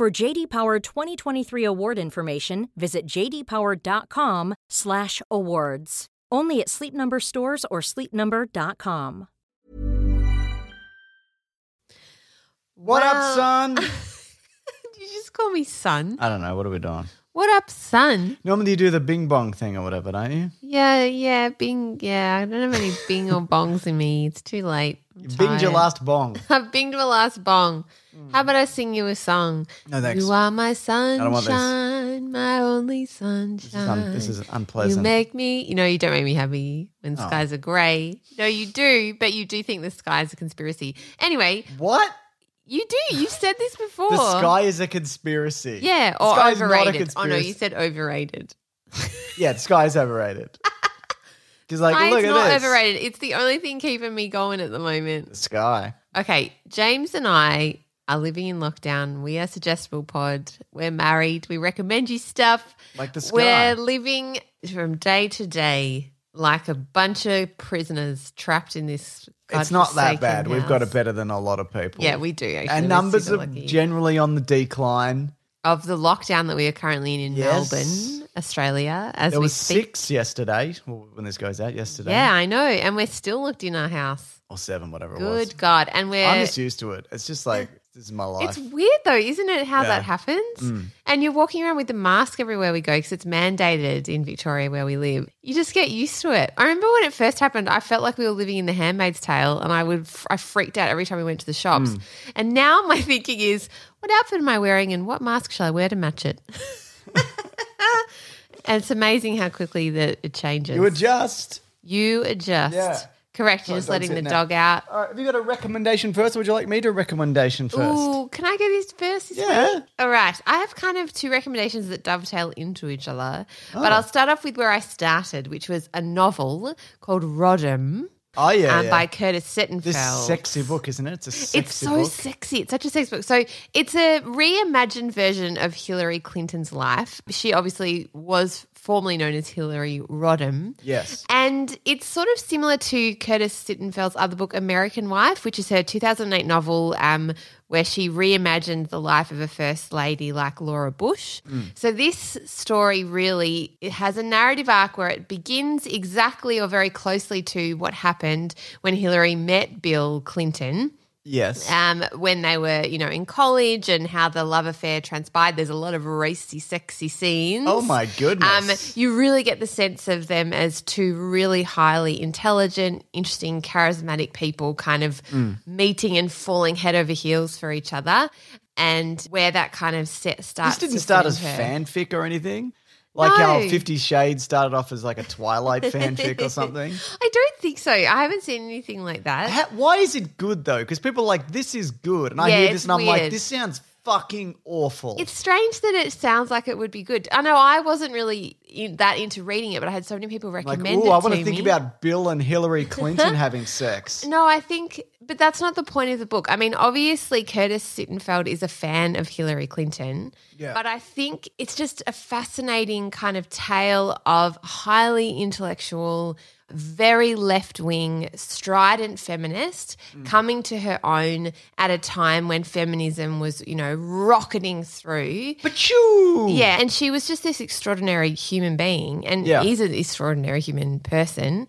For JD Power 2023 award information, visit jdpower.com/awards. Only at Sleep Number stores or sleepnumber.com. What Wow. up, son? Did you just call me son? I don't know. What are we doing? What up, son? Normally you do the bing bong thing or whatever, don't you? Yeah, yeah, Bing. Yeah, I don't have any Bing or bongs in me. It's too late. I'm You binged your tired. last bong. I've binged my last bong. Hmm. How about I sing you a song? No, thanks. You are my don't want this. sunshine, my only This is, sunshine. un- this is unpleasant. You make me, you know, you don't make me happy when Oh. skies are grey. No, you do, but you do think the sky is a conspiracy. Anyway, what? You do. You've said this before. The sky is a conspiracy. Yeah, The or sky is not a overrated. Oh no, conspiracy. you said overrated. Yeah, the sky is overrated. Because like, Sky look at not this. overrated. It's the only thing keeping me going at the moment. The sky. Okay, James and I are living in lockdown. We are suggestible pod. We're married. We recommend you stuff. Like the sky. We're living from day to day like a bunch of prisoners trapped in this. It's not that bad. We've got it better than a lot of people. Yeah, we do. Actually. and We're numbers are lucky. generally on the decline. of the lockdown that we are currently in in Yes. Melbourne, Australia. As There was speak. six yesterday when this goes out yesterday. Yeah, I know, and we're still locked in our house. Or seven, whatever it was. Good God, and we're I'm just used to it. It's just like, this is my life. It's weird though, isn't it? How Yeah. that happens, Mm. and you're walking around with the mask everywhere we go because it's mandated in Victoria where we live. You just get used to it. I remember when it first happened, I felt like we were living in The Handmaid's Tale, and I would I freaked out every time we went to the shops. Mm. And now my thinking is, what outfit am I wearing, and what mask shall I wear to match it? and it's amazing how quickly that it changes. you adjust. You adjust. Yeah. Correct. You're just letting the it. dog out. All right, have you got a recommendation first, or would you like me to recommendation first? Ooh, can I go this first? this Yeah. week? All right. I have kind of two recommendations that dovetail into each other. Oh. But I'll start off with where I started, which was a novel called Rodham Oh yeah, um, yeah. by Curtis Sittenfeld. this sexy book, isn't it? It's a sexy It's so book. sexy. It's such a sexy book. So it's a reimagined version of Hillary Clinton's life. She obviously was formerly known as Hillary Rodham. Yes. And it's sort of similar to Curtis Sittenfeld's other book, American Wife, which is her 2008 novel um, where she reimagined the life of a first lady like Laura Bush. So this story really it has a narrative arc where it begins exactly or very closely to what happened when Hillary met Bill Clinton Yes. um, when they were, you know, in college and how the love affair transpired. There's a lot of racy, sexy scenes. oh my goodness. Um, you really get the sense of them as two really highly intelligent, interesting, charismatic people kind of Mm. meeting and falling head over heels for each other. And where that kind of set starts. this didn't start as center. fanfic or anything. Like how Fifty Shades started off as like a Twilight fanfic or something. I don't think so. I haven't seen anything like that. Ha- Why is it good though? Because people are like, this is good. And I Yeah, hear this and I'm like, this sounds fucking awful. It's strange that it sounds like it would be good. I know I wasn't really in, that into reading it, but I had so many people like, recommend ooh, it I want to to think me. about Bill and Hillary Clinton having sex. No, I think, but that's not the point of the book. I mean, obviously, Curtis Sittenfeld is a fan of Hillary Clinton, Yeah. but I think it's just a fascinating kind of tale of highly intellectual, very left wing, strident feminist Mm. coming to her own at a time when feminism was, you know, rocketing through. But you! Yeah, and she was just this extraordinary human being, and Yeah. is an extraordinary human person.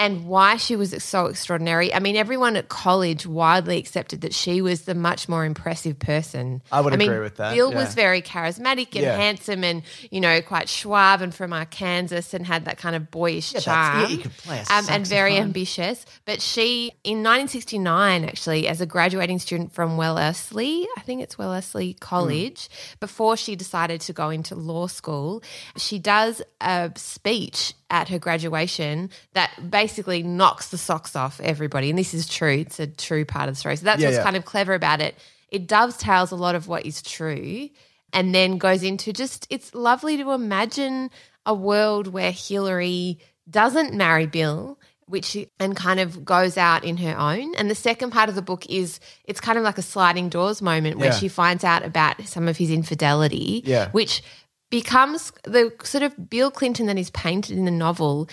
And why she was so extraordinary. I mean, everyone at college widely accepted that she was the much more impressive person. I would mean, agree with that, Bill yeah. was very charismatic and Yeah. handsome and, you know, quite suave and from Arkansas and had that kind of boyish Yeah, charm. you could play a um, and very ambitious. But she, in 1969, actually, as a graduating student from Wellesley, I think it's Wellesley College, before she decided to go into law school, she does a speech at her graduation that basically knocks the socks off everybody. And this is true. It's a true part of the story. So that's Yeah, what's yeah. kind of clever about it. It dovetails a lot of what is true. and then goes into just it's lovely to imagine a world where Hillary doesn't marry Bill which she, and kind of goes out in her own. And the second part of the book is it's kind of like a sliding doors moment where Yeah. she finds out about some of his infidelity, Yeah. which becomes the sort of Bill Clinton that is painted in the novel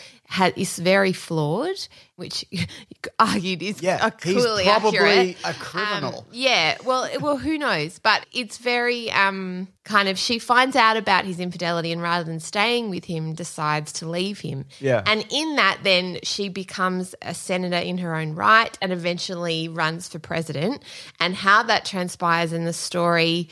is very flawed, which argued is Yeah, uh, he's clearly probably accurate. a criminal. Um, yeah, well, well, who knows? But it's very um, kind of. She finds out about his infidelity, and rather than staying with him, decides to leave him. Yeah. and in that, then she becomes a senator in her own right, and eventually runs for president. And how that transpires in the story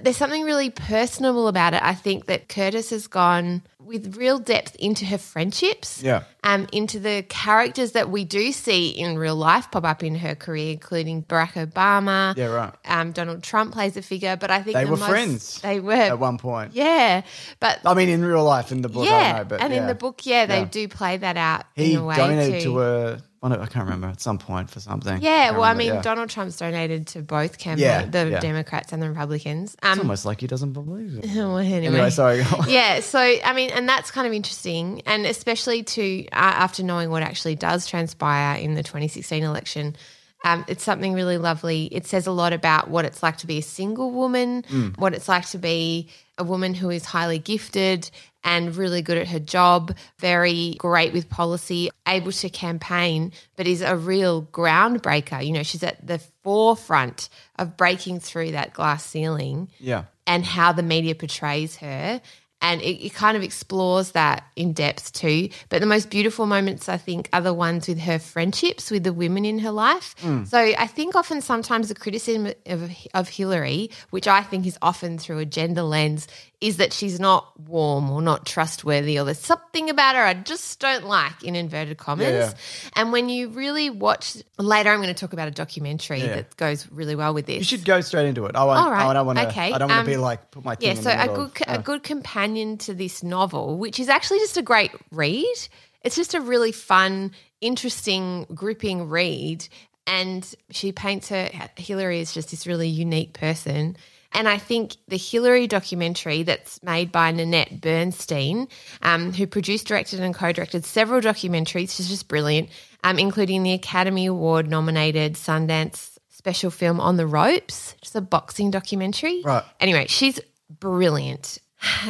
there's something really personable about it. I think that Curtis has gone with real depth into her friendships, Yeah. um, into the characters that we do see in real life pop up in her career, including Barack Obama. Yeah, right. Um, Donald Trump plays a figure, but I think They the were most- friends They were At one point. yeah, but I mean, in real life, in the book, yeah, know, but and in the book, yeah, they Yeah. do play that out he in a way donated too. to a. I I can't remember at some point for something. yeah, well, I mean, yeah. Donald Trump's donated to both campaigns, Yeah, the yeah. Democrats and the Republicans. It's Um, almost like he doesn't believe it. well, anyway. Anyway, sorry. yeah so i mean and that's kind of interesting and especially to uh, after knowing what actually does transpire in the 2016 election um, it's something really lovely it says a lot about what it's like to be a single woman Mm. what it's like to be a woman who is highly gifted and really good at her job very great with policy able to campaign but is a real groundbreaker you know she's at the forefront of breaking through that glass ceiling Yeah. and how the media portrays her. And it, it kind of explores that in depth too. But the most beautiful moments, I think, are the ones with her friendships with the women in her life. So I think often sometimes the criticism of, of Hillary, which I think is often through a gender lens, is that she's not warm or not trustworthy or there's something about her I just don't like, in inverted commas. yeah. And when you really watch, later I'm going to talk about a documentary Yeah. that goes really well with this. You should go straight into it. I, won't, All right, I don't want to. okay, I don't want to um, be like put my yeah, in so the a good of- a uh, good companion to this novel, which is actually just a great read. It's just a really fun, interesting, gripping read, and she paints her Hillary is just this really unique person. And I think the Hillary documentary that's made by Nanette Burstein, um, who produced, directed, and co-directed several documentaries, she's just brilliant, um, including the Academy Award nominated Sundance special film On the Ropes, just a boxing documentary. Right. Anyway, she's brilliant.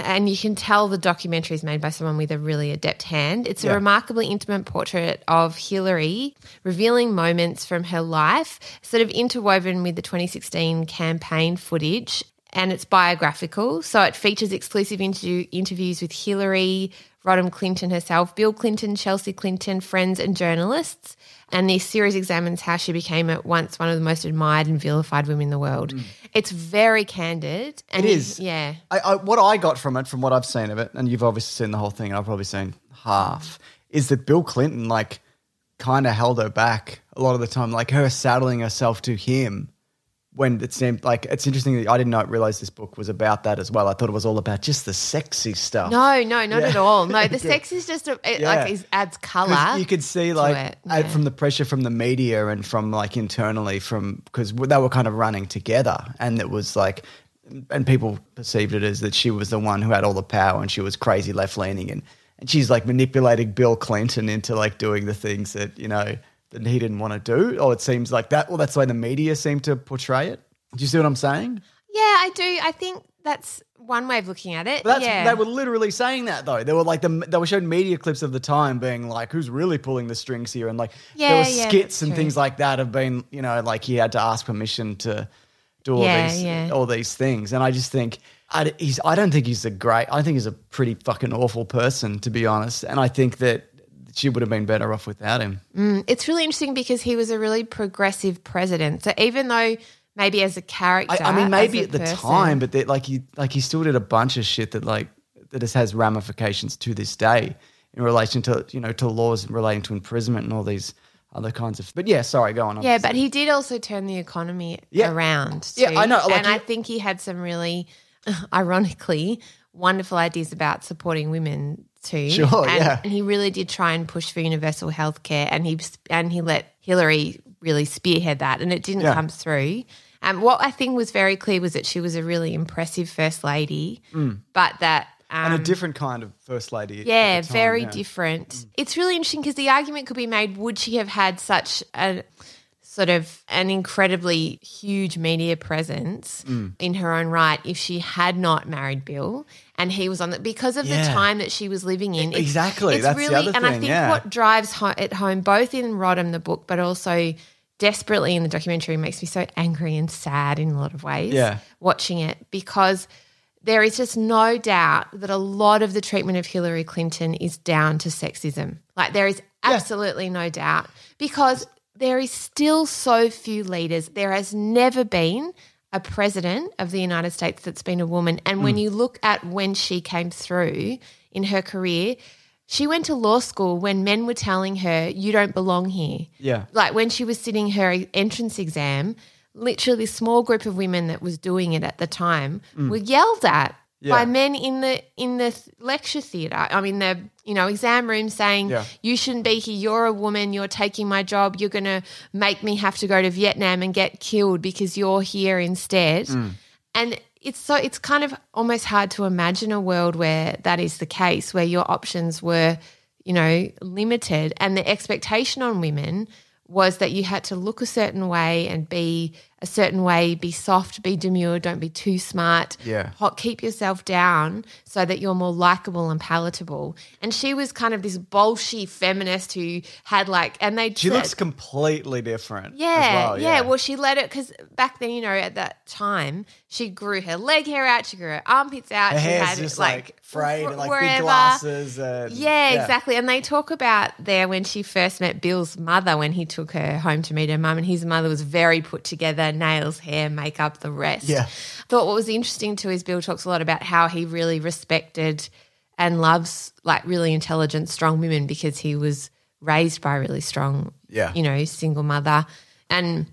And you can tell the documentary is made by someone with a really adept hand. It's a Yeah. remarkably intimate portrait of Hillary, revealing moments from her life, sort of interwoven with the 2016 campaign footage. And it's biographical. So it features exclusive interview, interviews with Hillary, Rodham Clinton herself, Bill Clinton, Chelsea Clinton, friends, and journalists. And this series examines how she became at once one of the most admired and vilified women in the world. Hmm. It's very candid. And. It. Yeah. I, I, what I got from it, from what I've seen of it, and you've obviously seen the whole thing, and I've probably seen half, is that Bill Clinton like kind of held her back a lot of the time, like her saddling herself to him. When it seemed like it's interesting that I did not realize this book was about that as well. I thought it was all about just the sexy stuff. No, no, not Yeah. at all. No, the sex is just a, it, Yeah. like it adds color. you could see like uh, yeah. from the pressure from the media and from like internally from because they were kind of running together and it was like and people perceived it as that she was the one who had all the power and she was crazy left leaning and and she's like manipulating Bill Clinton into like doing the things that you know that he didn't want to do or it seems like that well that's the way the media seemed to portray it do you see what I'm saying yeah, I do. I think that's one way of looking at it. Yeah. They were literally saying that though. They were like the they were showing media clips of the time being like, "Who's really pulling the strings here?" And like there were yeah, skits and true. things like that have been, you know, like he had to ask permission to do all Yeah, these yeah. all these things. And I just think I, he's I don't think he's a great. I think he's a pretty fucking awful person to be honest. And I think that she would have been better off without him. Mm, it's really interesting because he was a really progressive president. So even though maybe as a character, I, I mean, maybe at the person- time, but like he like he still did a bunch of shit that like that just has ramifications to this day in relation to you know to laws relating to imprisonment and all these other kinds of. But yeah, sorry, go on. Yeah, but he did also turn the economy Yeah. around. Yeah. I know, like and I think he had some really, ironically, wonderful ideas about supporting women too. Sure, and, yeah. and he really did try and push for universal health care, and he and he let Hillary really spearhead that, and it didn't Yeah. come through. Um, what I think was very clear was that she was a really impressive first lady, but that um, and a different kind of first lady. yeah, time, very yeah. Mm. different. It's really interesting because the argument could be made: would she have had such a sort of an incredibly huge media presence Mm. in her own right if she had not married Bill and he was on the because of the time that she was living in? It's- Exactly, It's that's the really, and I think yeah. what drives ho- it home, both in Rodham the book, but also desperately in the documentary, makes me so angry and sad in a lot of ways. Yeah. watching it because there is just no doubt that a lot of the treatment of Hillary Clinton is down to sexism. Like there is absolutely no doubt because there is still so few leaders. There has never been a president of the United States that's been a woman. And when hmm. you look at when she came through in her career, she went to law school when men were telling her, you don't belong here Yeah. like when she was sitting her entrance exam, literally small group of women that was doing it at the time hmm. were yelled at Yeah. by men in the in the lecture theatre. I mean the you know exam room saying Yeah. you shouldn't be here. You're a woman. You're taking my job. You're going to make me have to go to Vietnam and get killed because you're here instead. Mm. And it's so it's kind of almost hard to imagine a world where that is the case, where your options were, you know, limited, and the expectation on women was that you had to look a certain way and be a certain way, be soft, be demure, don't be too smart. Yeah. Hot, keep yourself down so that you're more likable and palatable. And she was kind of this bolshy feminist who had like, and they She looks completely different. yeah, well, yeah, Well, she let it because back then, you know, at that time, she grew her leg hair out, she grew her armpits out. her she hair's had just like, like, frayed, wh- and like wherever. big glasses. And, Yeah, exactly. And they talk about there when she first met Bill's mother when he took her home to meet her mum, and his mother was very put together, nails, hair, makeup, the rest. Yeah. Thought what was interesting too is Bill talks a lot about how he really respected and loves like really intelligent, strong women because he was raised by a really strong, Yeah. you know, single mother. And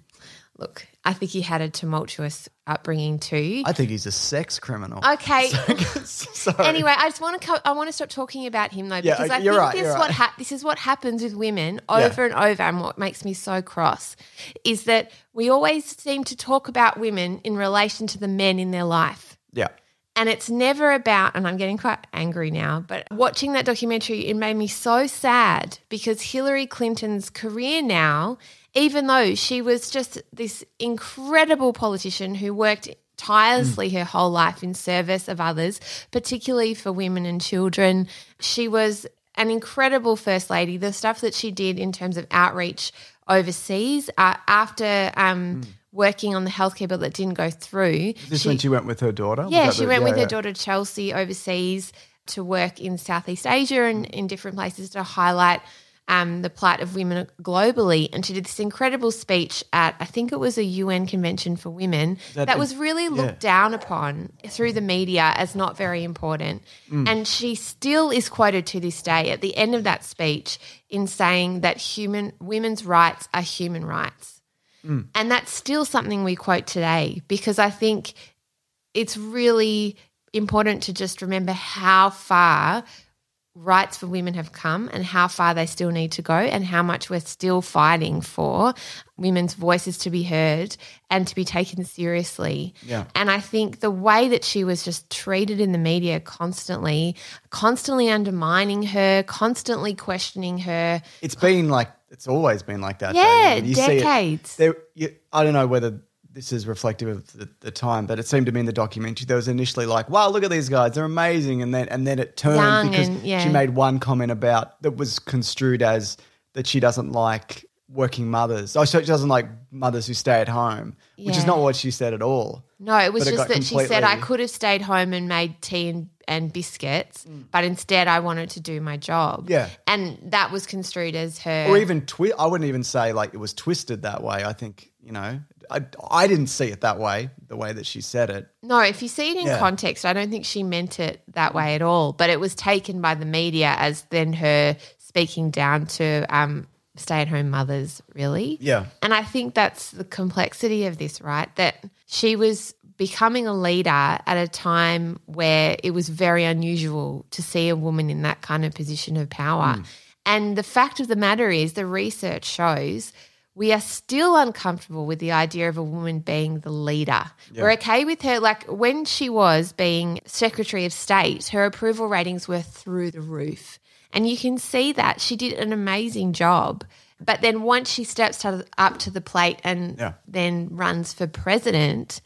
look, I think he had a tumultuous upbringing too. I think he's a sex criminal. Okay. Sorry. Anyway, I just want to co- I want to stop talking about him though Yeah, because I you're think right, this what right. ha- this is what happens with women over and over, and what makes me so cross is that we always seem to talk about women in relation to the men in their life. yeah. And it's never about, and I'm getting quite angry now, but watching that documentary, it made me so sad because Hillary Clinton's career now, even though she was just this incredible politician who worked tirelessly her whole life in service of others, particularly for women and children, she was an incredible first lady. The stuff that she did in terms of outreach overseas uh, after um, working on the healthcare bill that didn't go through. This she- when she went with her daughter? Yeah, she the- went with yeah, her yeah. daughter Chelsea overseas to work in Southeast Asia and in different places to highlight um, the plight of women globally. And she did this incredible speech at, I think it was a UN convention for women, that, that was really looked yeah. down upon through the media as not very important. Mm. And she still is quoted to this day at the end of that speech in saying that human women's rights are human rights. Mm. And that's still something we quote today because I think it's really important to just remember how far rights for women have come and how far they still need to go and how much we're still fighting for women's voices to be heard and to be taken seriously. Yeah. And I think the way that she was just treated in the media constantly, constantly undermining her, constantly questioning her. It's been like it's always been like that. Yeah, see it- decades. there, you, I don't know whether this is reflective of the, the time, but it seemed to me in the documentary there was initially like, "Wow, look at these guys, they're amazing," and then and then it turned Young because and- yeah. she made one comment about that was construed as that she doesn't like working mothers. Oh, so she doesn't like mothers who stay at home, which is not what she said at all. No, it was But just got that she said I could have stayed home and made tea and, and biscuits, Mm. but instead I wanted to do my job. Yeah. And that was construed as her. or even twi- I wouldn't even say like it was twisted that way. I think you know, I I didn't see it that way, the way that she said it. No, if you see it in Yeah. context, I don't think she meant it that way at all. But it was taken by the media as then her speaking down to um, stay at home mothers, really. Yeah. And I think that's the complexity of this, right? That she was becoming a leader at a time where it was very unusual to see a woman in that kind of position of power. And the fact of the matter is, the research shows we are still uncomfortable with the idea of a woman being the leader. We're okay with her. Like when she was being Secretary of State, her approval ratings were through the roof. And you can see that she did an amazing job. But then once she steps up to the plate and Yeah. then runs for president,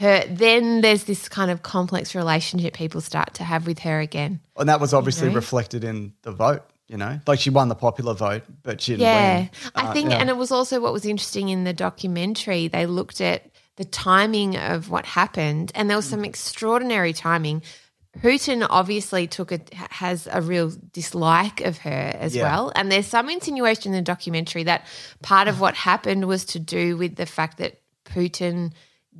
her then there's this kind of complex relationship people start to have with her again. And that was obviously know? reflected in the vote, you know? Like she won the popular vote, but she didn't Yeah. win. I Uh, think, yeah. and it was also what was interesting in the documentary. They looked at the timing of what happened, and there was Mm. some extraordinary timing. Putin obviously took a has a real dislike of her as Yeah. well, and there's some insinuation in the documentary that part of what happened was to do with the fact that Putin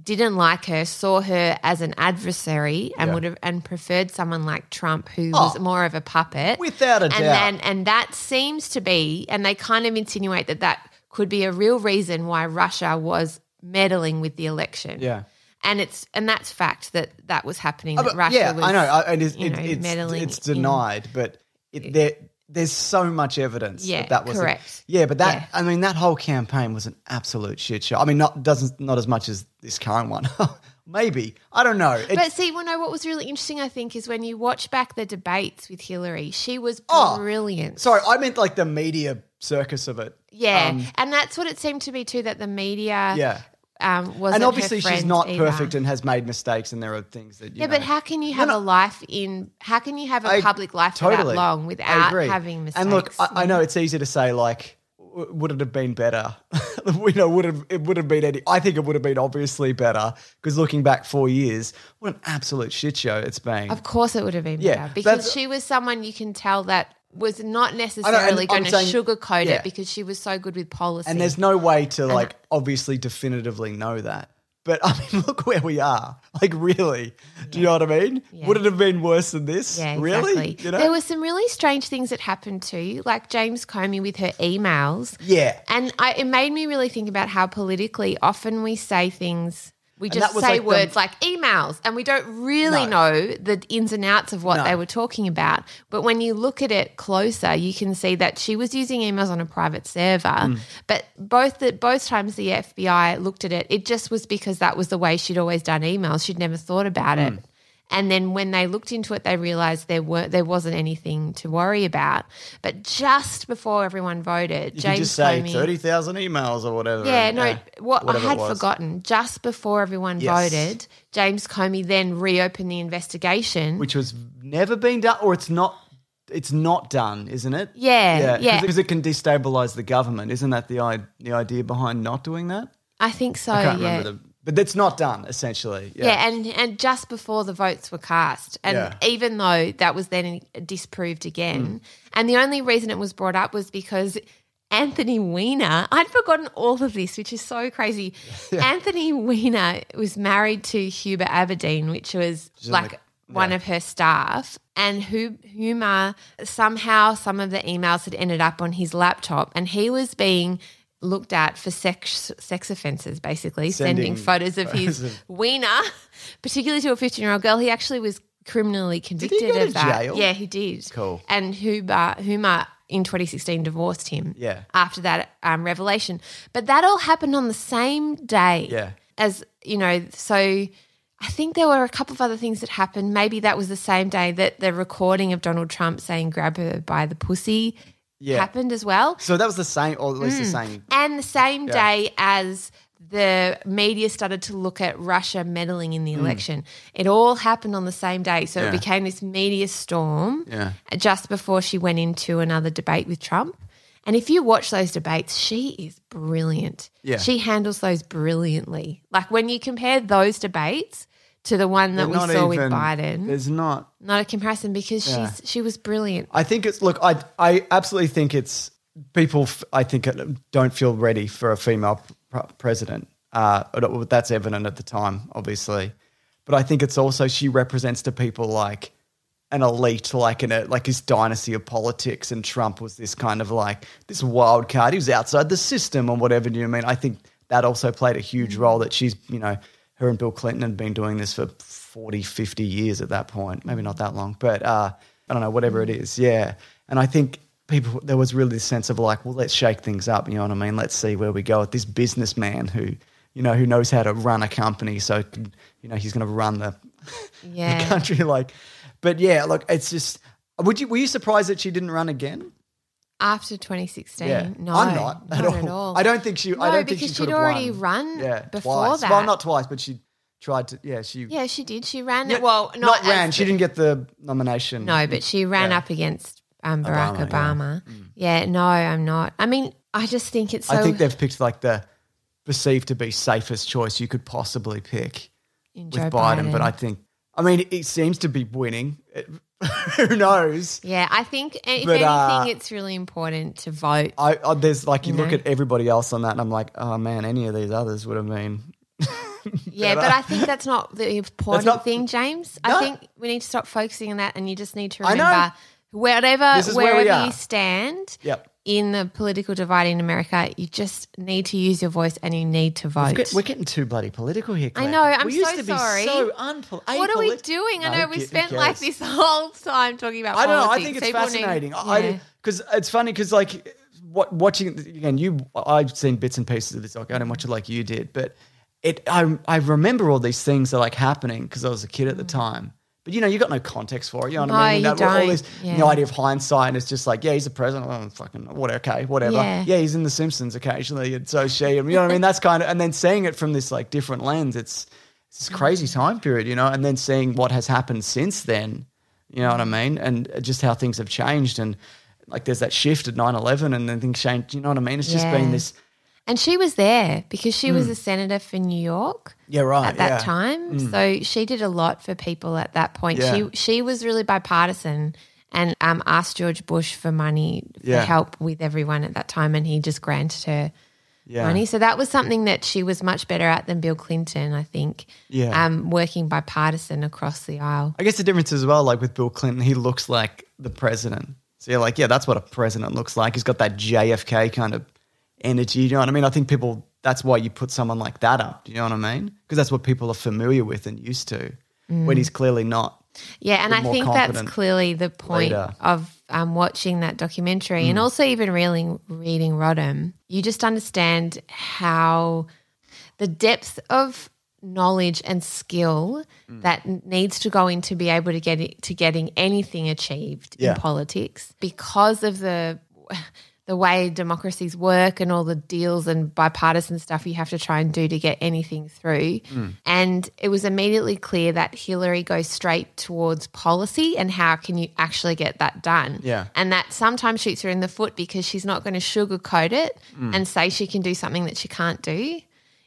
didn't like her, saw her as an adversary, and Yeah. would have and preferred someone like Trump, who oh. was Oh, more of a puppet, without a and doubt. then and that seems to be, and they kind of insinuate that that could be a real reason why Russia was meddling with the election. Yeah. and it's and that's fact that that was happening. Oh, That Russia yeah, was, I know. I, it is, you it, know, it's, meddling it's in- denied, but it, there, there's so much evidence Yeah, that that was correct. yeah, but that Yeah. I mean that whole campaign was an absolute shit show. I mean, not doesn't not as much as this current one. Maybe I don't know. It- But see, well, no, what was really interesting, I think, is when you watch back the debates with Hillary, she was Oh, brilliant. sorry, I meant like the media circus of it. yeah, Um, and that's what it seemed to be too. That the media, yeah. Um, wasn't And obviously, she's not either. perfect and has made mistakes, and there are things that you Yeah, know, but how can you have no. a life in? How can you have a I- public life for that long without having mistakes? And look, I, I know it's easy to say like, would it have been better? you know, would have it would have been any? I think it would have been obviously better because looking back four years, what an absolute shit show it's been. Of course, it would have been Yeah, better because she was someone you can tell that was not necessarily going to sugarcoat yeah. it because she was so good with policy. and there's no way to like obviously definitively know that. But I mean, look where we are. Like, really? Do you know what I mean? Yeah. Would it have been worse than this? yeah, Really? You know? There were some really strange things that happened too, like James Comey with her emails. yeah. And I, it made me really think about how politically often we say things, we just say like the- words like emails, and we don't really No. know the ins and outs of what No. they were talking about. But when you look at it closer, you can see that she was using emails on a private server. Mm. But both the, both times the FBI looked at it, it just was because that was the way she'd always done emails. She'd never thought about Mm. it. And then when they looked into it, they realized there were there wasn't anything to worry about. But just before everyone voted, You James just say Comey, 30,000 emails or whatever. yeah, and, no, eh, what I had forgotten, just before everyone Yes. voted, James Comey then reopened the investigation. which was never been done, or it's not. It's not done, isn't it? Yeah, yeah. Because it can destabilize the government. Isn't that the the idea behind not doing that? I think so, I can't yeah. remember the. But that's not done essentially. Yeah. yeah. and and just before the votes were cast, and Yeah. even though that was then disproved again, mm. and the only reason it was brought up was because Anthony Weiner, I'd forgotten all of this, which is so crazy. Anthony Weiner was married to Huma Abedin, which was like one yeah. of her staff, and Hu- Huma somehow some of the emails had ended up on his laptop, and he was being looked at for sex sex offences, basically Sending sending, photos of photos his of- wiener, particularly to a fifteen year old girl. He actually was criminally convicted of that. jail? Yeah, he did. Cool. And Huma, Huma in 2016 divorced him. Yeah. After that um, revelation, but that all happened on the same day. Yeah. As you know, so I think there were a couple of other things that happened. Maybe that was the same day that the recording of Donald Trump saying "grab her by the pussy" Yeah. happened as well. So that was the same, or at least the same. And the same Yeah. day as the media started to look at Russia meddling in the election, it all happened on the same day. So Mm. Yeah. it became this media storm Yeah. just before she went into another debate with Trump. And if you watch those debates, she is brilliant. Yeah. She handles those brilliantly. Like when you compare those debates to the one that we saw with Biden, There's not. not a comparison because Yeah. she's she was brilliant. I think it's look. I I absolutely think it's people. I think don't feel ready for a female president. Uh, that's evident at the time, obviously. But I think it's also she represents to people like an elite, like in a like this dynasty of politics, and Trump was this kind of like this wild card. He was outside the system or whatever. Do you mean? I think that also played a huge role. That she's you know her and Bill Clinton had been doing this for 40, 50 years at that point. Maybe not that long, but uh, I don't know, whatever it is. Yeah. And I think people there was really this sense of like, well, let's shake things up. You know what I mean? Let's see where we go with this businessman who, you know, who knows how to run a company. So, you know, he's going to run the, Yeah. the country. Like, but yeah, look, it's just. Would you were you surprised that she didn't run again? After 2016, Yeah, no, I'm not at, not all. at all. I don't think she. I No, don't think she because she'd already won. run yeah, before twice. that. Well, not twice, but she tried to. Yeah, she. Yeah, she did. She ran. Yeah, well, not, not ran. She the- didn't get the nomination. No, but she ran Yeah. up against um, Barack Obama, Obama. yeah. Yeah. no, I'm not. I mean, I just think it's so. I think they've picked like the perceived to be safest choice you could possibly pick in with Joe Biden, but I think. I mean, it, seems to be winning. It- who knows? Yeah, I think if But, anything, uh, it's really important to vote. I, I there's like you, You look know? at everybody else on that, and I'm like, oh man, any of these others would have been. yeah, but I think that's not the important not- thing, James. No. I think we need to stop focusing on that, and you just need to remember whatever This where wherever you stand Yep. In the political divide in America, you just need to use your voice and you need to vote. get- we're getting too bloody political here. I know, I'm we used so sorry. So unpol- what are we doing? I know we spent like this whole time talking about I don't know. I think it's People fascinating. yeah. Because it's funny because like what watching again. You I've seen bits and pieces of this. Like I didn't watch it like you did, but it I I remember all these things are like happening because I was a kid at the mm. time. But you know, you've got no context for it. You know what I Mm. No, mean? you That- all don't. this Yeah. the idea of hindsight, and it's just like, yeah, he's the president. Oh, fucking whatever. Okay, whatever. Yeah. Yeah. he's in The Simpsons occasionally, and so she. And you know what I mean? That's kind of and then seeing it from this like different lens, it's it's this crazy time period, you know, and then seeing what has happened since then, you know what I mean? And just how things have changed. And like there's that shift at 9 11 and then things change. you know what I mean? It's just been this, And she was there because she was a senator for New York. Hmm. yeah, right. at that yeah. time. So she did a lot for people at that point. Yeah. She she was really bipartisan and um, asked George Bush for money for Yeah. help with everyone at that time, and he just granted her Yeah. money. So that was something that she was much better at than Bill Clinton, I think. Yeah. um, working bipartisan across the aisle. I guess the difference as well, like with Bill Clinton, he looks like the president. So you're like, yeah, that's what a president looks like. He's got that JFK kind of energy. You know what I mean? I think people, that's why you put someone like that up. Do you know what I mean? Because that's what people are familiar with and used to when he's clearly not. Yeah, and I think that's clearly the point leader. of um, watching that documentary Mm. and also even reading, reading Rodham. You just understand how the depth of knowledge and skill Mm. that needs to go into be able to get it, to getting anything achieved Yeah. in politics because of the the way democracies work and all the deals and bipartisan stuff you have to try and do to get anything through. Mm. And it was immediately clear that Hillary goes straight towards policy and how can you actually get that done. Yeah. And that sometimes shoots her in the foot because she's not going to sugarcoat it Mm. and say she can do something that she can't do.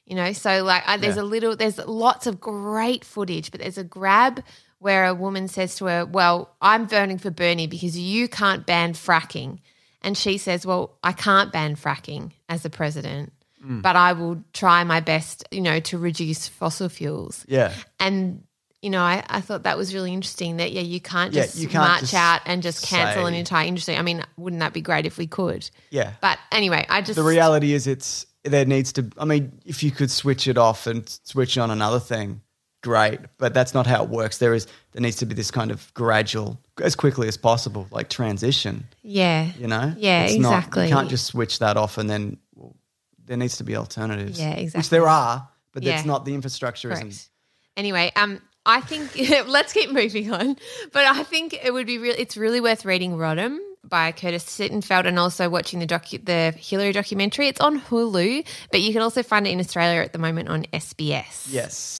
You know, so like I, there's Yeah. a little, there's lots of great footage, but there's a grab where a woman says to her, Well, I'm voting for Bernie because you can't ban fracking. And she says, Well, I can't ban fracking as the president, Mm. but I will try my best, you know, to reduce fossil fuels. Yeah. And you know, I, I thought that was really interesting that yeah, you can't Yeah, just you can't march just out and just cancel an entire industry. I mean, wouldn't that be great if we could? Yeah. But anyway, I just the reality is it's there needs to i mean if you could switch it off and switch on another thing great but that's not how it works there is there needs to be this kind of gradual as quickly as possible like transition yeah, you know Yeah, It's not- exactly. you can't just switch that off and then well, there needs to be alternatives Yeah, exactly. which there are but Yeah. that's not the infrastructure isn't Anyway, um, I think let's keep moving on. But I think it would be real. It's really worth reading Rodham by Curtis Sittenfeld and also watching the docu- the Hillary documentary. It's on Hulu, but you can also find it in Australia at the moment on SBS. yes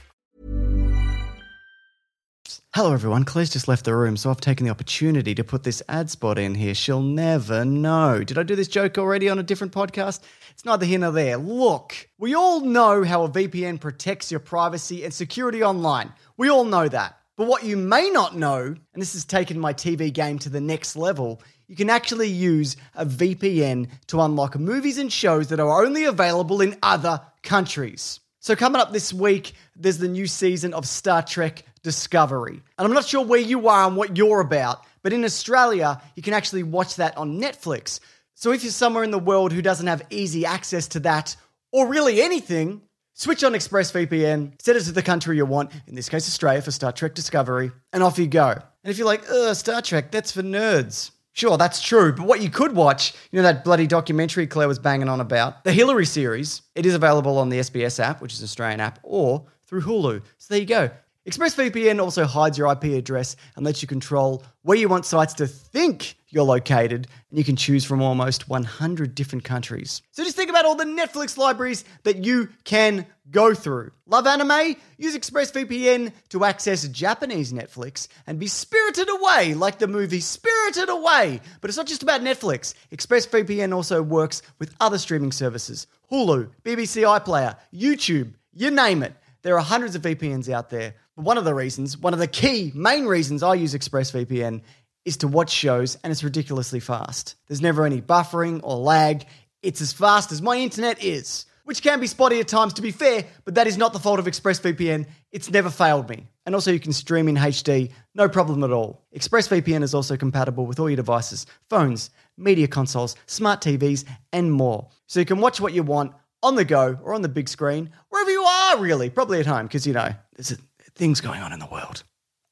Hello, everyone. Claire's just left the room, so I've taken the opportunity to put this ad spot in here. She'll never know. Did I do this joke already on a different podcast? It's neither here nor there. Look, we all know how a VPN protects your privacy and security online. We all know that. But what you may not know, and this has taken my TV game to the next level, you can actually use a VPN to unlock movies and shows that are only available in other countries. So, coming up this week, there's the new season of Star Trek Discovery. And I'm not sure where you are and what you're about, but in Australia, you can actually watch that on Netflix. So, if you're somewhere in the world who doesn't have easy access to that, or really anything, switch on ExpressVPN, set it to the country you want, in this case, Australia for Star Trek Discovery, and off you go. And if you're like, ugh, Star Trek, that's for nerds. Sure, that's true. But what you could watch, you know, that bloody documentary Claire was banging on about, the Hillary series, it is available on the SBS app, which is an Australian app, or through Hulu. So there you go. ExpressVPN also hides your IP address and lets you control where you want sites to think you're located, and you can choose from almost 100 different countries. So just think about all the Netflix libraries that you can go through. Love anime? Use ExpressVPN to access Japanese Netflix and be spirited away like the movie Spirited Away. But it's not just about Netflix. ExpressVPN also works with other streaming services Hulu, BBC iPlayer, YouTube, you name it. There are hundreds of VPNs out there. But one of the reasons, one of the key main reasons I use ExpressVPN is to watch shows and it's ridiculously fast. There's never any buffering or lag. It's as fast as my internet is, which can be spotty at times to be fair, but that is not the fault of ExpressVPN. It's never failed me. And also you can stream in HD, no problem at all. ExpressVPN is also compatible with all your devices, phones, media consoles, smart TVs, and more. So you can watch what you want on the go or on the big screen, wherever you are really, probably at home, because you know, there's things going on in the world.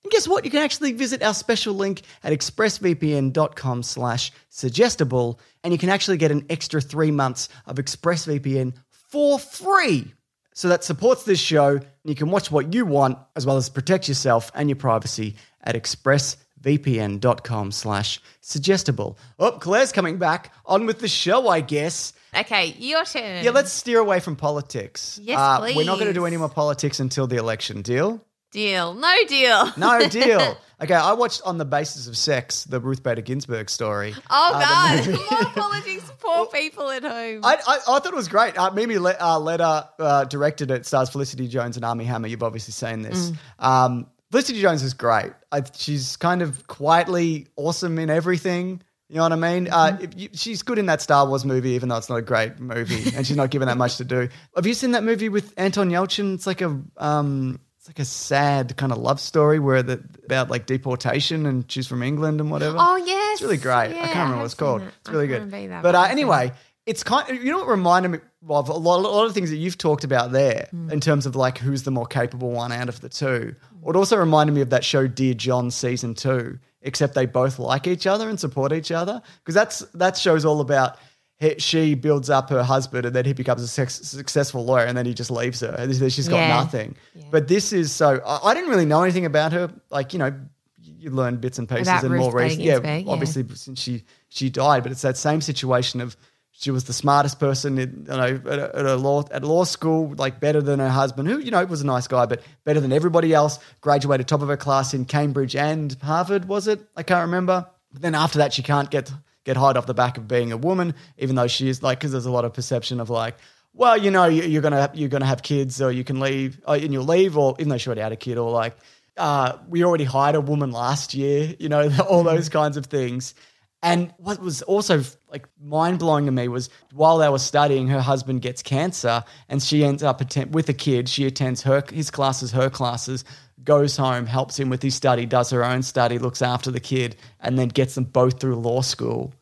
And guess what? You can actually visit our special link at expressvpn.com slash suggestible, and you can actually get an extra three months of ExpressVPN for free. So that supports this show, and you can watch what you want, as well as protect yourself and your privacy at expressvpn.com slash suggestible. Oh, Claire's coming back. On with the show, I guess. Okay, your turn. Yeah, let's steer away from politics. Yes, Uh, We're not going to do any more politics until the election. Deal? Deal. No deal. No deal. okay, I watched on the basis of sex the Ruth Bader Ginsburg story. Oh, Uh, God. More politics, poor people at home. I, I, I thought it was great. Uh, Mimi Le- uh, Leder uh, directed it. Stars Felicity Jones and Armie Hammer. You've obviously seen this. Um, Felicity Jones is great. I, she's kind of quietly awesome in everything. You know what I mean? Uh, if you, she's good in that Star Wars movie, even though it's not a great movie, and she's not given that much to do. Have you seen that movie with Anton Yelchin? It's like a um, like a sad kind of love story where the about like deportation, and she's from England and whatever. Oh, yes. it's really great. Yeah, I can't I remember what it's called. It's really good. either, But uh, anyway, it's kind. Of, you know what reminded me of a lot, a lot of things that you've talked about there Hmm. in terms of like who's the more capable one out of the two. It also reminded me of that show Dirty John season two, except they both like each other and support each other because that's that show's all about. He- She builds up her husband, and then he becomes a sex, successful lawyer, and then he just leaves her. And she's got Yeah. nothing. But this is so. I, I didn't really know anything about her. Like you know, you learn bits and pieces About and Ruth more Bader recent. Yeah, yeah. obviously since she she died, but it's that same situation of she was the smartest person in, you know at a, at a law at law school, like better than her husband, who you know was a nice guy, but better than everybody else. Graduated top of her class in Cambridge and Harvard, was it? I can't remember. But then after that, she can't get get hired off the back of being a woman, even though she is like because there's a lot of perception of like. Well, you know, you- you're gonna you're gonna have kids, or you can leave, or, and you'll leave, or even though she already had a kid, or like uh, we already hired a woman last year, you know, all those kinds of things. And what was also like mind blowing to me was while they were studying, her husband gets cancer, and she ends up attend- with a kid. She attends her his classes, her classes, goes home, helps him with his study, does her own study, looks after the kid, and then gets them both through law school,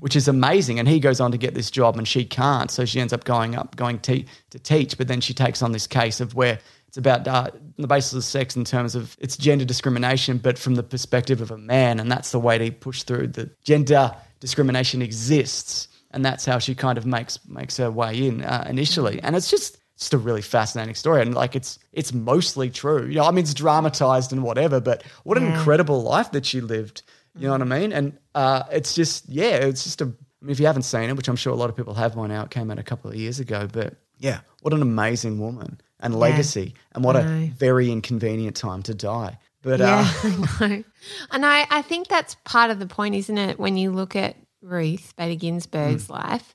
which is amazing. And he goes on to get this job, and she can't, so she ends up going up, going te- to teach. But then she takes on this case of where it's about uh, the basis of sex in terms of it's gender discrimination, but from the perspective of a man, and that's the way to push through the gender discrimination exists, and that's how she kind of makes makes her way in uh, initially, and it's just just a really fascinating story, and like it's it's mostly true. You know, I mean, it's dramatized and whatever, but what an incredible life that she lived. You know what I mean? And uh, it's just yeah, it's just a. I mean, if you haven't seen it, which I'm sure a lot of people have by now, it came out a couple of years ago, but yeah, what an amazing woman and legacy, and what a very inconvenient time to die. But Yeah, uh, I know. And I, I think that's part of the point, isn't it? When you look at Ruth Bader Ginsburg's Hmm. life,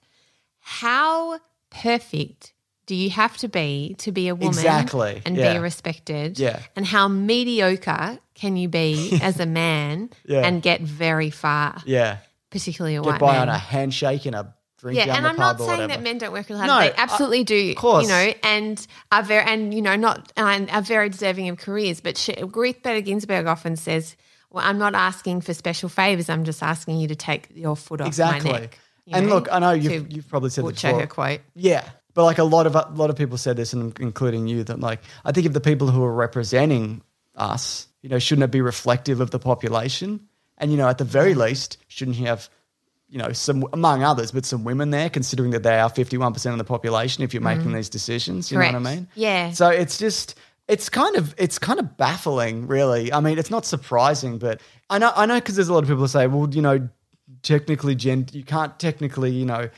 how perfect do you have to be to be a woman Exactly, and yeah. be respected? Yeah. And how mediocre can you be as a man Yeah. and get very far, Yeah. particularly a Get white by man? on a handshake and a drink yeah, and I'm not saying that men don't work really hard. No, they absolutely do. of course. you know, and are very and you know not and are very deserving of careers. But she, Ruth Bader Ginsburg often says, "Well, I'm not asking for special favors. I'm just asking you to take your foot off exactly. my neck." you and know, look, I know you've, you've probably said this before. her quote. Yeah, but like a lot of a lot of people said this, and including you, that like I think if the people who are representing us, you know, shouldn't it be reflective of the population? And you know, at the very least, shouldn't you have, you know, some among others, but some women there, considering that they are fifty one percent of the population. If you're making these decisions, you know what I Mm. Mean? Yeah. So it's just. It's kind of it's kind of baffling, really. I mean, it's not surprising, but I know I know because there's a lot of people who say, well, you know, technically, gen- you can't technically, you know,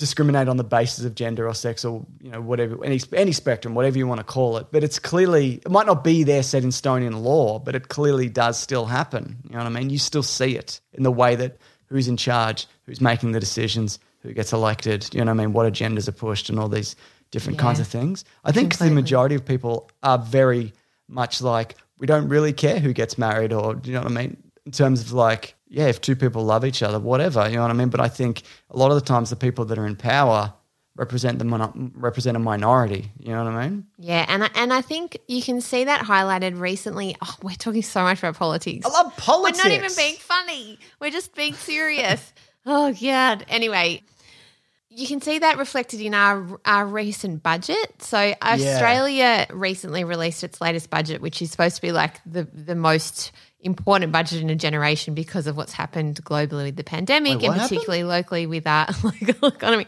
discriminate on the basis of gender or sex or you know whatever any any spectrum, whatever you want to call it. But it's clearly it might not be there set in stone in law, but it clearly does still happen. You know what I mean? You still see it in the way that who's in charge, who's making the decisions, who gets elected. You know what I mean? What agendas are pushed and all these different kinds of things. I think the majority of people are very much like we don't really care who gets married or do you know what I mean? In terms of like, yeah, if two people love each other, whatever, you know what I mean? But I think a lot of the times the people that are in power represent the mon- represent a minority. You know what I mean? Yeah, and I, and I think you can see that highlighted recently. Oh, we're talking so much about politics. I love politics. We're not even being funny. We're just being serious. oh god. Anyway, you can see that reflected in our our recent budget. So Australia recently released its latest budget, which is supposed to be like the the most important budget in a generation because of what's happened globally with the pandemic Wait, and what happened? particularly locally with our local economy.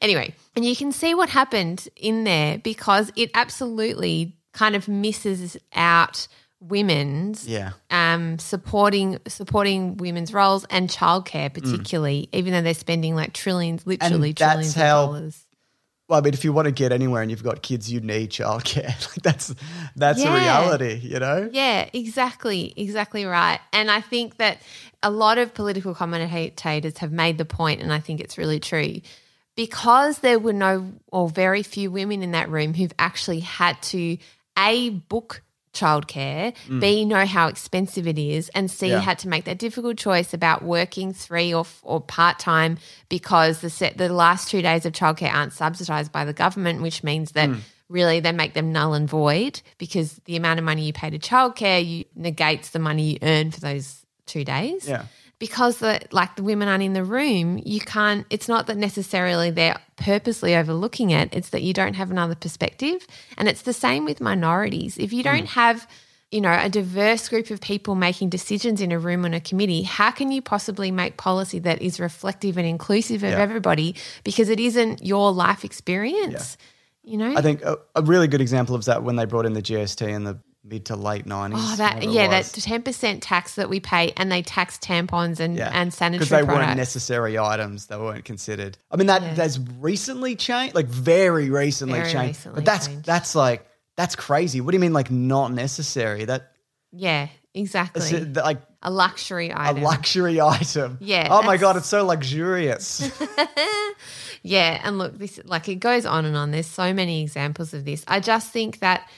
Anyway, and you can see what happened in there because it absolutely kind of misses out women's Yeah. um, supporting supporting women's roles and childcare, Mm. particularly, even though they're spending like trillions, literally that's trillions how- of dollars. Well, I mean, if you want to get anywhere and you've got kids, you need childcare. like that's that's a reality, you know. Yeah, exactly, exactly right. And I think that a lot of political commentators have made the point, and I think it's really true. Because there were no or very few women in that room who've actually had to a book childcare, b know how expensive it is, and c Mm. Yeah. had to make that difficult choice about working three or or part time because the set the last two days of childcare aren't subsidised by the government, which means that Mm. really they make them null and void because the amount of money you pay to childcare you negates the money you earn for those two days. Yeah. Because the like the women aren't in the room, you can't it's not that necessarily they're purposely overlooking it, it's that you don't have another perspective. And it's the same with minorities. If you don't mm. have you know, a diverse group of people making decisions in a room on a committee, how can you possibly make policy that is reflective and inclusive of Yeah. everybody because it isn't your life experience? You know? I think a, a really good example of that when they brought in the GST and the mid to late nineties. Oh, that yeah, that ten percent tax that we pay, and they tax tampons and and sanitary because they products. weren't necessary items; they weren't considered. I mean, that Yeah. that's recently changed, like very recently Very changed. recently but that's changed. that's like that's crazy. What do you mean, like not necessary? That yeah, exactly. like a luxury item. a luxury item. Yeah, Oh my god, it's so luxurious. Yeah, and look, this like it goes on and on. There's so many examples of this. I just think that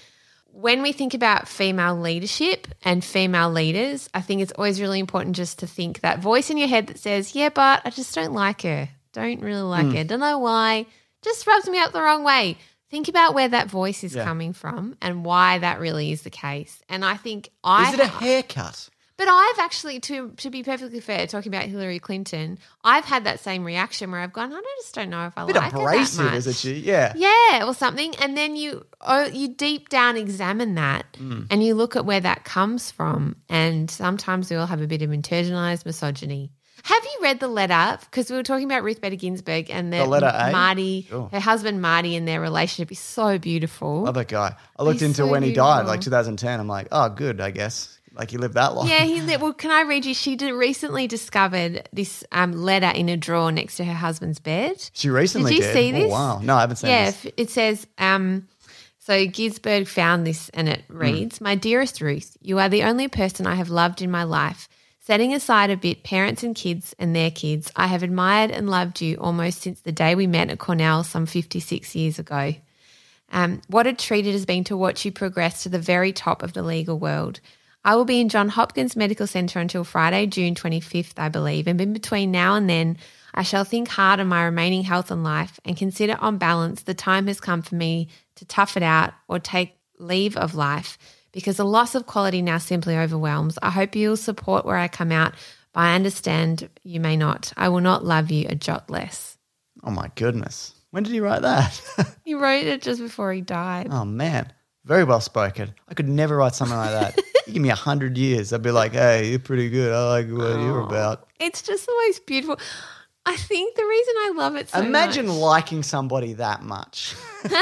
when we think about female leadership and female leaders, I think it's always really important just to think that voice in your head that says, "Yeah, but I just don't like her. Don't really like Hmm. her. Don't know why. Just rubs me up the wrong way." Think about where that voice is Yeah. coming from and why that really is the case. And I think I Is it a haircut? But I've actually, to to be perfectly fair, talking about Hillary Clinton, I've had that same reaction where I've gone, I just don't know if I bit like her that abrasive, much. isn't she? Yeah. Yeah, or something, and then you oh, you deep down examine that, Mm. and you look at where that comes from, and sometimes we all have a bit of internalized misogyny. Have you read the letter? Because we were talking about Ruth Bader Ginsburg and The letter A? Marty, Sure. her husband Marty, and their relationship is so beautiful. Love that guy. I looked He's into so when he died, like 2010. I'm like, oh, good, I guess. Like he lived that long. Yeah, he li- well. Can I read you? She did recently discovered this um, letter in a drawer next to her husband's bed. She recently Did you see Oh, this? wow. No, I haven't seen yeah, this. it says. Um, so Ginsburg found this, and it Hmm. reads: "My dearest Ruth, you are the only person I have loved in my life. Setting aside a bit parents and kids and their kids, I have admired and loved you almost since the day we met at Cornell some fifty six years ago." Um, what a treat it has been to watch you progress to the very top of the legal world. I will be in John Hopkins Medical Centre until Friday, June 25th, I believe, and in between now and then, I shall think hard on my remaining health and life and consider on balance the time has come for me to tough it out or take leave of life because the loss of quality now simply overwhelms. I hope you'll support where I come out, but I understand you may not. I will not love you a jot less. Oh my goodness. When did he write that? He wrote it just before he died. oh man. Very well spoken. I could never write something like that. you give me a hundred years, I'd be like, hey, you're pretty good. I like what you're oh, about. It's just the most beautiful. I think the reason I love it so Imagine much- liking somebody that much.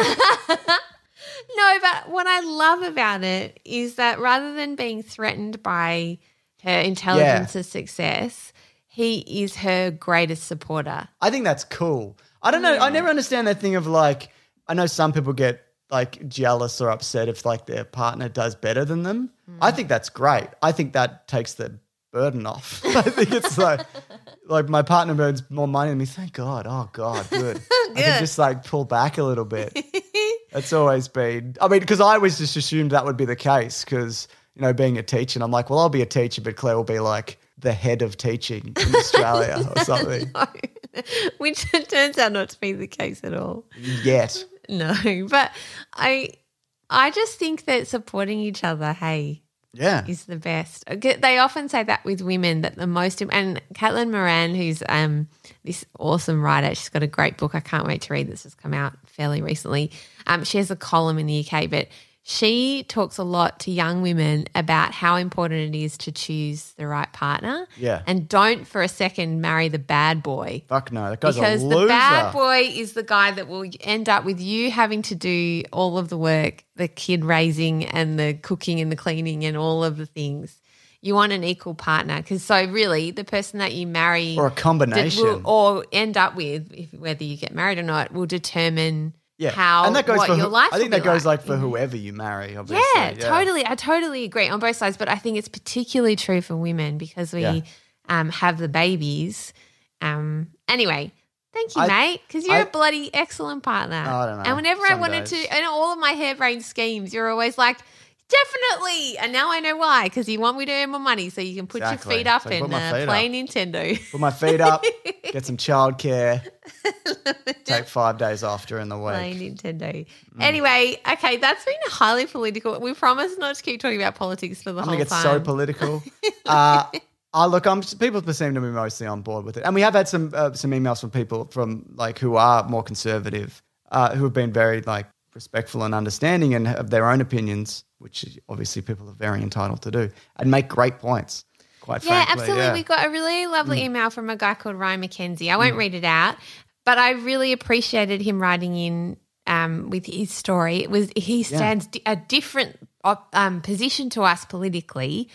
No, but what I love about it is that rather than being threatened by her intelligence or success, he is her greatest supporter. I think that's cool. I don't know. I mm. never understand that thing of like, I know some people get like jealous or upset if like their partner does better than them. I think that's great. I think that takes the burden off. I think it's like, like my partner earns more money than me. Thank God. Oh God, good. I can just like pull back a little bit. That's always been. I mean, because I always just assumed that would be the case. Because you know, being a teacher, and I'm like, well, I'll be a teacher, but Claire will be like the head of teaching in Australia or something. Which turns out not to be the case at all. Yet. No, but I I just think that supporting each other, hey, Yeah. is the best. They often say that with women that the most and Caitlin Moran, who's um this awesome writer, she's got a great book. I can't wait to read. This has come out fairly recently. Um, she has a column in the UK, but she talks a lot to young women about how important it is to choose the right partner. Yeah. and don't for a second marry the bad boy Fuck no, that guy's because a loser. the bad boy is the guy that will end up with you having to do all of the work, the kid raising and the cooking and the cleaning and all of the things. You want an equal partner because so really the person that you marry Or a combination. will- or end up with, if, whether you get married or not, will determine yeah, how and that goes what for your who- life. I think that goes like, like for whoever you marry. Obviously. yeah, totally. I totally agree on both sides, but I think it's particularly true for women because we Yeah. um, have the babies. Um, anyway, thank you, I- mate, because you're I- a bloody excellent partner. I don't know. And whenever I wanted days. to, and all of my harebrained schemes, you're always like, definitely. And now I know why, because you want me to earn more money so you can put Exactly. your feet up So put and my uh, feet play up. Nintendo. Put my feet up, get some childcare, take five days off during the week. Play week. Nintendo. Anyway, okay, that's been highly political. We promise not to keep talking about politics for the I'm whole gonna get time. so political. uh, uh, look, I'm people seem to be mostly on board with it, and we have had some uh, some emails from people from like who are more conservative, uh, who have been very like respectful and understanding and have their own opinions, which obviously people are very entitled to do, and make great points. Quite Yeah, frankly, absolutely. yeah. Absolutely. We got a really lovely Mm. email from a guy called Ryan McKenzie. I won't read it out, but I really appreciated him writing in um, with his story. It was he stands di- a different op- um, position to us politically,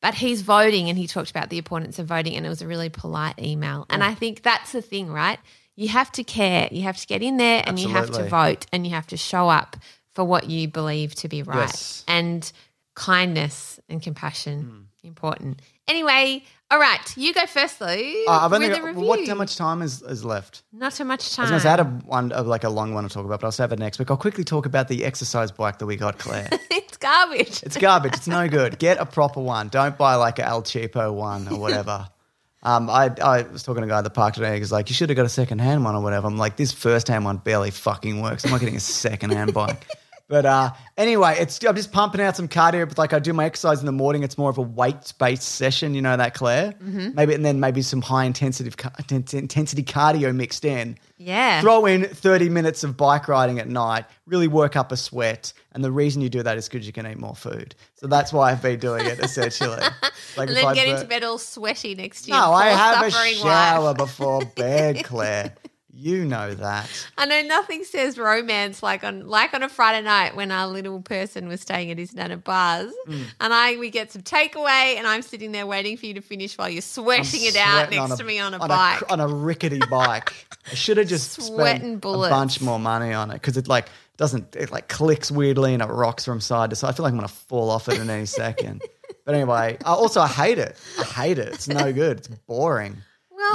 but he's voting, and he talked about the importance of voting, and it was a really polite email. And I think that's the thing, right? You have to care. You have to get in there, and you have to vote, and you have to show up for what you believe to be right. Yes. And kindness and compassion important. Anyway, all right, you go first though. Uh, I've only got, what, how much time is, is left? Not too much time. I was going to say I had a one of like a long one to talk about, but I'll save it next week. I'll quickly talk about the exercise bike that we got, Claire. it's garbage. It's garbage. It's no good. Get a proper one. Don't buy like a El Cheapo one or whatever. Um, I, I was talking to a guy at the park today. He's like, you should have got a second hand one or whatever. I'm like, this first hand one barely fucking works. I'm not getting a second hand bike. But uh, anyway, it's I'm just pumping out some cardio. But like I do my exercise in the morning. It's more of a weight based session. You know that, Claire? Mm-hmm. Maybe and then maybe some high intensity intensity cardio mixed in. Yeah. Throw in 30 minutes of bike riding at night, really work up a sweat. And the reason you do that is because you can eat more food. So that's why I've been doing it essentially. Like and then I get bur- into bed all sweaty next year. No, I have a suffering shower wife. before bed, Claire. You know that. I know nothing says romance like on like on a Friday night when our little person was staying at his nan at bars, Mm. and I we get some takeaway, and I'm sitting there waiting for you to finish while you're sweating it out next on to me on a on bike. on a rickety bike. I should have just Sweating spent bullets. a bunch more money on it because it like doesn't it like clicks weirdly and it rocks from side to side. I feel like I'm gonna fall off it in any second. But anyway, I also I hate it. I hate it. It's no good. It's boring.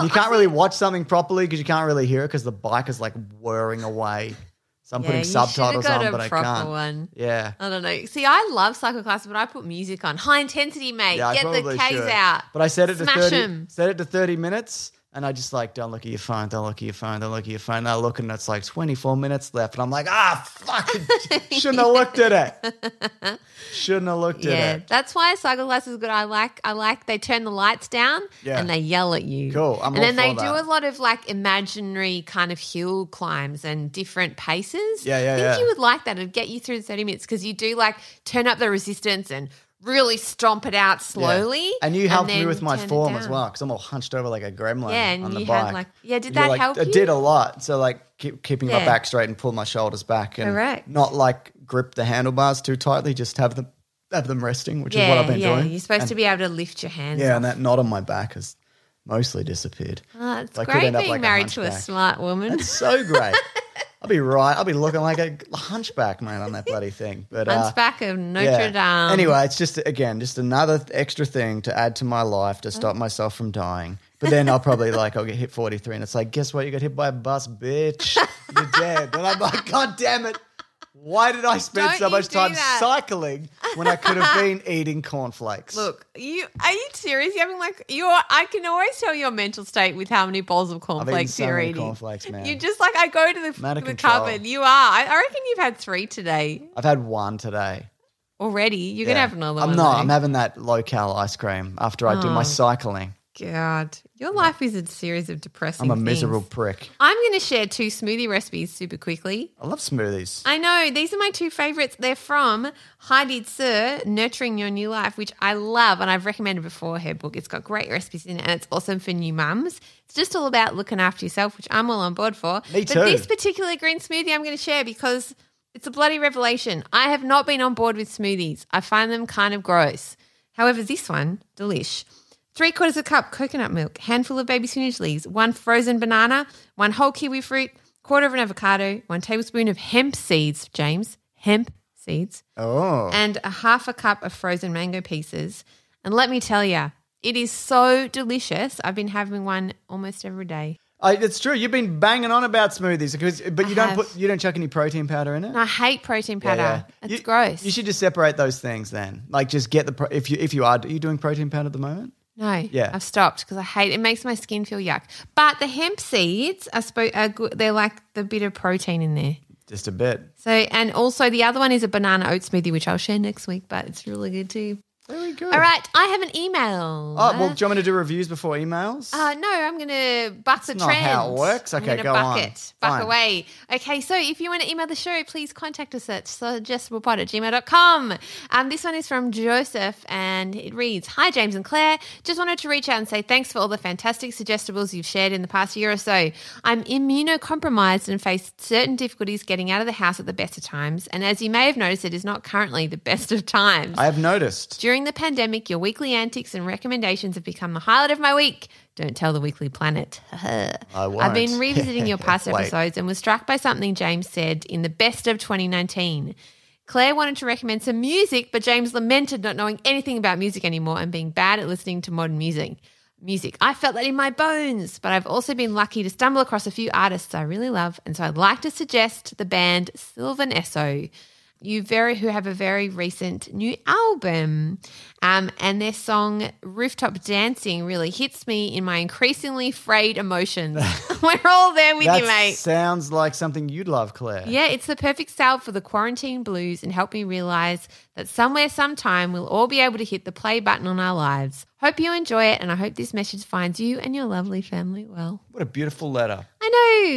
You can't really watch something properly because you can't really hear it because the bike is like whirring away. So I'm Yeah, putting you should've subtitles got on, a but I proper can't. one. Yeah. I don't know. See, I love cycle classes, but I put music on. High intensity, mate. Yeah, I Get the probably K's should. out. But I set it to Smash 30 'em. set it to 30 minutes and I just like don't look at your phone, don't look at your phone, don't look at your phone. And I look and it's like 24 minutes left and I'm like, ah fuck shouldn't have looked at it. Shouldn't have looked Yeah, at it. that's why cycle class is good. I like, I like they turn the lights down Yeah. and they yell at you. Cool, I'm and then they for do a lot of like imaginary kind of hill climbs and different paces. Yeah, yeah, I think yeah. you would like that. It'd get you through the thirty minutes because you do like turn up the resistance and really stomp it out slowly. And you helped me then with my turn it form as down. well because I'm all hunched over like a gremlin Yeah, and on the you bike. had, like- yeah, did You're that like- help It you? did a lot. So like keep, keeping my Yeah. back straight and pull my shoulders back and Correct. not like grip the handlebars too tightly. Just have them have them resting, which is what I've been yeah. doing. You're supposed to be able to lift your hands. Yeah, and that knot on my back has mostly disappeared. Oh, it's I could great end up being like a married to a hunchback. smart woman. It's so great. I'll be right. I'll be looking like a hunchback, man, on that bloody thing. But uh, Hunchback of Notre yeah. Dame. Anyway, it's just again just another extra thing to add to my life to stop myself from dying. But then I'll probably like I'll get hit forty three, and it's like, guess what? You got hit by a bus, bitch. You're dead. And I'm like, God damn it! Why did I spend Don't so much time that. cycling when I could have been eating cornflakes? Look, you are you serious? You having like you're I can always tell your mental state with how many bowls of cornflakes so you're eating. cornflakes, man. You just like I go to the, I'm out of the control. cupboard. You are. I, I reckon you've had three today I've had one today. already. You're gonna have another one. I'm one. not. though. I'm having that low cal ice cream after I do my Oh. cycling. God, your life is a series of depressing. I'm a things. miserable prick. I'm going to share two smoothie recipes super quickly. I love smoothies. I know these are my two favorites. They're from Heidi Sze, Nurturing Your New Life, which I love and I've recommended before her book. It's got great recipes in it and it's awesome for new mums. It's just all about looking after yourself, which I'm all on board for. Me too. But this particular green smoothie I'm going to share because it's a bloody revelation. I have not been on board with smoothies. I find them kind of gross. However, this one, delish. Three quarters of a cup coconut milk, handful of baby spinach leaves, one frozen banana, one whole kiwi fruit, quarter of an avocado, one tablespoon of hemp seeds, James, hemp seeds, Oh, and a half a cup of frozen mango pieces. And let me tell you, it is so delicious. I've been having one almost every day. I, it's true. You've been banging on about smoothies because, but you I don't have. put you don't chuck any protein powder in it. And I hate protein powder. Yeah, yeah. It's You- gross. You should just separate those things then. Like just get the pro- if you if you are, are you doing protein powder at the moment? No, Yeah. I've stopped because I hate it. Makes my skin feel yuck. But the hemp seeds are, spo- are good. They're like the bit of protein in there. Just a bit. So, and also the other one is a banana oat smoothie, which I'll share next week. But it's really good too. Very good. All right, I have an email. Oh well, do you want me to do reviews before emails? Uh, no, I'm going to buck the not trend. how it works. I'm Okay, gonna go buck on. it. Buck Fine. away. Okay, so if you want to email the show, please contact us at suggestiblepod at gmail.com. Um, this one is from Joseph and it reads Hi, James and Claire. Just wanted to reach out and say thanks for all the fantastic suggestibles you've shared in the past year or so. I'm immunocompromised and face certain difficulties getting out of the house at the best of times. And as you may have noticed, it is not currently the best of times. I have noticed. During the pandemic, your weekly antics and recommendations have become the highlight of my week. Don't tell the Weekly Planet. I won't. I've been revisiting your past episodes and was struck by something James said in the best of 2019. Claire wanted to recommend some music, but James lamented not knowing anything about music anymore and being bad at listening to modern music. Music. I felt that in my bones, but I've also been lucky to stumble across a few artists I really love, and so I'd like to suggest the band Sylvan Esso. You very who have a very recent new album, um, and their song "Rooftop Dancing" really hits me in my increasingly frayed emotions. We're all there with That you, mate. sounds like something you'd love, Claire. Yeah, it's the perfect salve for the quarantine blues and help me realize that somewhere, sometime, we'll all be able to hit the play button on our lives. Hope you enjoy it, and I hope this message finds you and your lovely family well. What a beautiful letter. I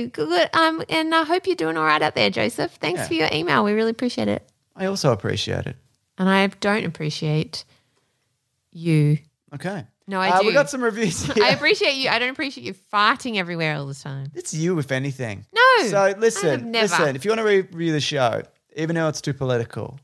know, good. Um, and I hope you're doing all right out there, Joseph. Thanks Yeah. for your email. We really appreciate it. I also appreciate it. And I don't appreciate you. Okay. No, I uh, do. We got some reviews here. I appreciate you. I don't appreciate you farting everywhere all the time. It's you, if anything. No, So listen, never. listen. If you want to review the show, even though it's too political,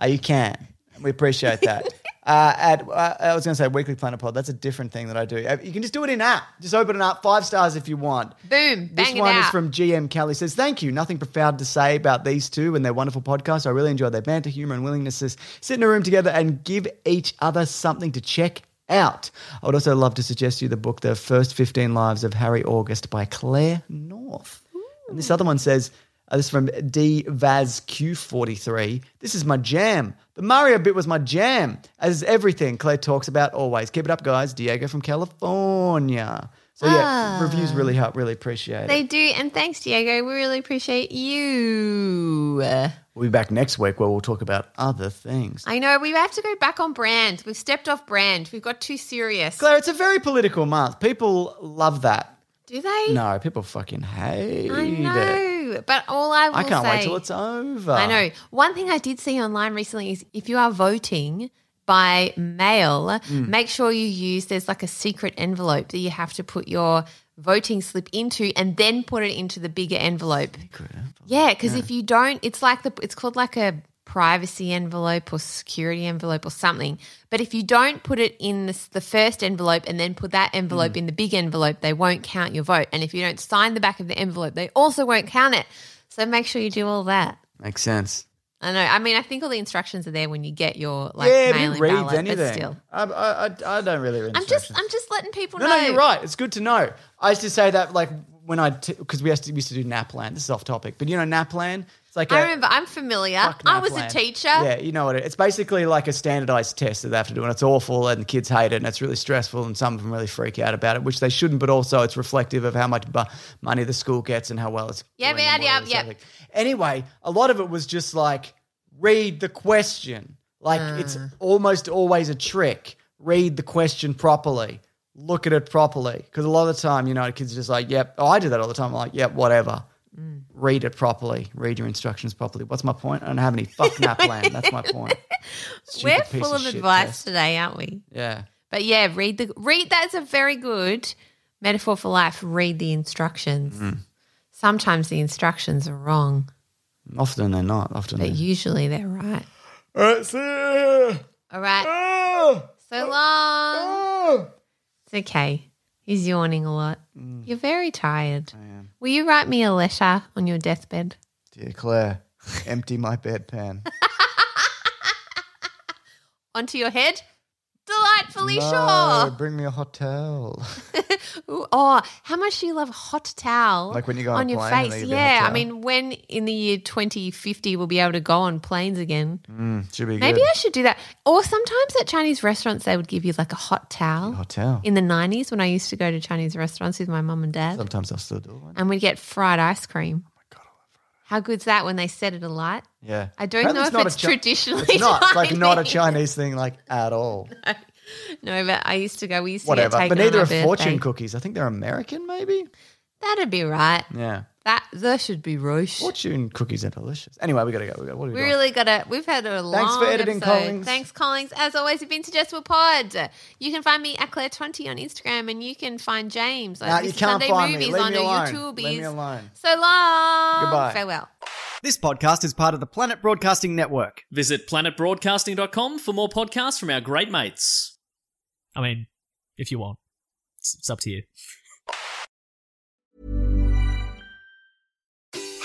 uh, you can. We appreciate that. uh, at uh, I was going to say Weekly Planet Pod. That's a different thing that I do. Uh, You can just do it in app. Just open it up. Five stars if you want. Boom, This one is from GM Kelly. Says, Thank you. Nothing profound to say about these two and their wonderful podcast. I really enjoy their banter, humor, and willingness to sit in a room together and give each other something to check out. I would also love to suggest to you the book, The First 15 Lives of Harry August by Claire North. And this other one says, Uh, this is from D Vaz Q43. This is my jam. The Mario bit was my jam, as is everything Claire talks about always. Keep it up, guys. Diego from California. So yeah, reviews really help. Really appreciate it. They do. And thanks, Diego. We really appreciate you. We'll be back next week where we'll talk about other things. I know we have to go back on brand. We've stepped off brand. We've got too serious. Claire, it's a very political month. People love that. Do they? No, people fucking hate it. I it. know. But all I will I can't say, wait till it's over. I know. One thing I did see online recently is if you are voting by mail, Mm. make sure you use there's like a secret envelope that you have to put your voting slip into and then put it into the bigger envelope. Yeah, because if you don't, it's like the it's called like a privacy envelope or security envelope or something. But if you don't put it in the, the first envelope and then put that envelope Mm. in the big envelope, they won't count your vote. And if you don't sign the back of the envelope, they also won't count it. So make sure you do all that. Makes sense. I know. I mean, I think all the instructions are there when you get your like yeah, mail-in who reads ballot, but still. I, I, I, don't really read I'm just. I'm just letting people No, know. no, you're right. It's good to know. I used to say that like when I because we used to, we used to do NAPLAN. This is off topic, but you know NAPLAN. Like I a- remember. I'm familiar. I was a teacher. Yeah, you know what? It, it's basically like a standardized test that they have to do, and it's awful, and the kids hate it, and it's really stressful, and some of them really freak out about it, which they shouldn't. But also, it's reflective of how much bu- money the school gets and how well it's. Yeah, yeah, yeah, yeah. Anyway, a lot of it was just like read the question. Like Uh. it's almost always a trick. Read the question properly. Look at it properly. Because a lot of the time, you know, kids are just like, yep. Oh, I do that all the time. I'm like, yep, whatever. Mm. Read it properly. Read your instructions properly. What's my point? I don't have any fuck NAPLAN. That's my point. We're full of shit advice test. today, aren't we? Yeah. But yeah, read the read. That's a very good metaphor for life. Read the instructions. Mm. Sometimes the instructions are wrong, Often they're not. Often but they're. usually they're right. All right, see ya. All right. Ah, So long. ah. It's okay. He's yawning a lot. Mm. You're very tired. Will you write me a letter on your deathbed? Dear Claire, empty my bedpan. Onto your head? Delightfully no, sure. bring me a hot towel. Ooh, oh, how much do you love hot towel? Like when you go on on your face. they give hot Yeah, I mean, when in the year 2050 we'll be able to go on planes again. Mm, should be Maybe good. I should do that. Or sometimes at Chinese restaurants they would give you like a hot towel. hot towel. In the 90s when I used to go to Chinese restaurants with my mum and dad, Sometimes I'll still do it. and we'd get fried ice cream. Oh my god, I love fried. How good's that when they set it alight? Yeah. I don't Apparently know if it's Chi- traditionally It's not. It's like not a Chinese. Thing, like at all. No, but I used to go. We used to Whatever. get taken But neither on are my fortune birthday. cookies. I think they're American, maybe. That'd be right. Yeah. That that should be roast. Fortune cookies are delicious. Anyway, we gotta go. We got what do we, We got? really got to. We've had a long. Thanks for editing, episode. Collings. Thanks, Collings. As always, you've been to Just Pod. You can find me at Claire Twenty on Instagram, and you can find James on Nah, you can't Sunday find me. Movies Leave on me the alone. YouTubies. Leave me alone. So long. Goodbye. Farewell. This podcast is part of the Planet Broadcasting Network. Visit planetbroadcasting.com for more podcasts from our great mates. I mean, if you want, it's, it's up to you.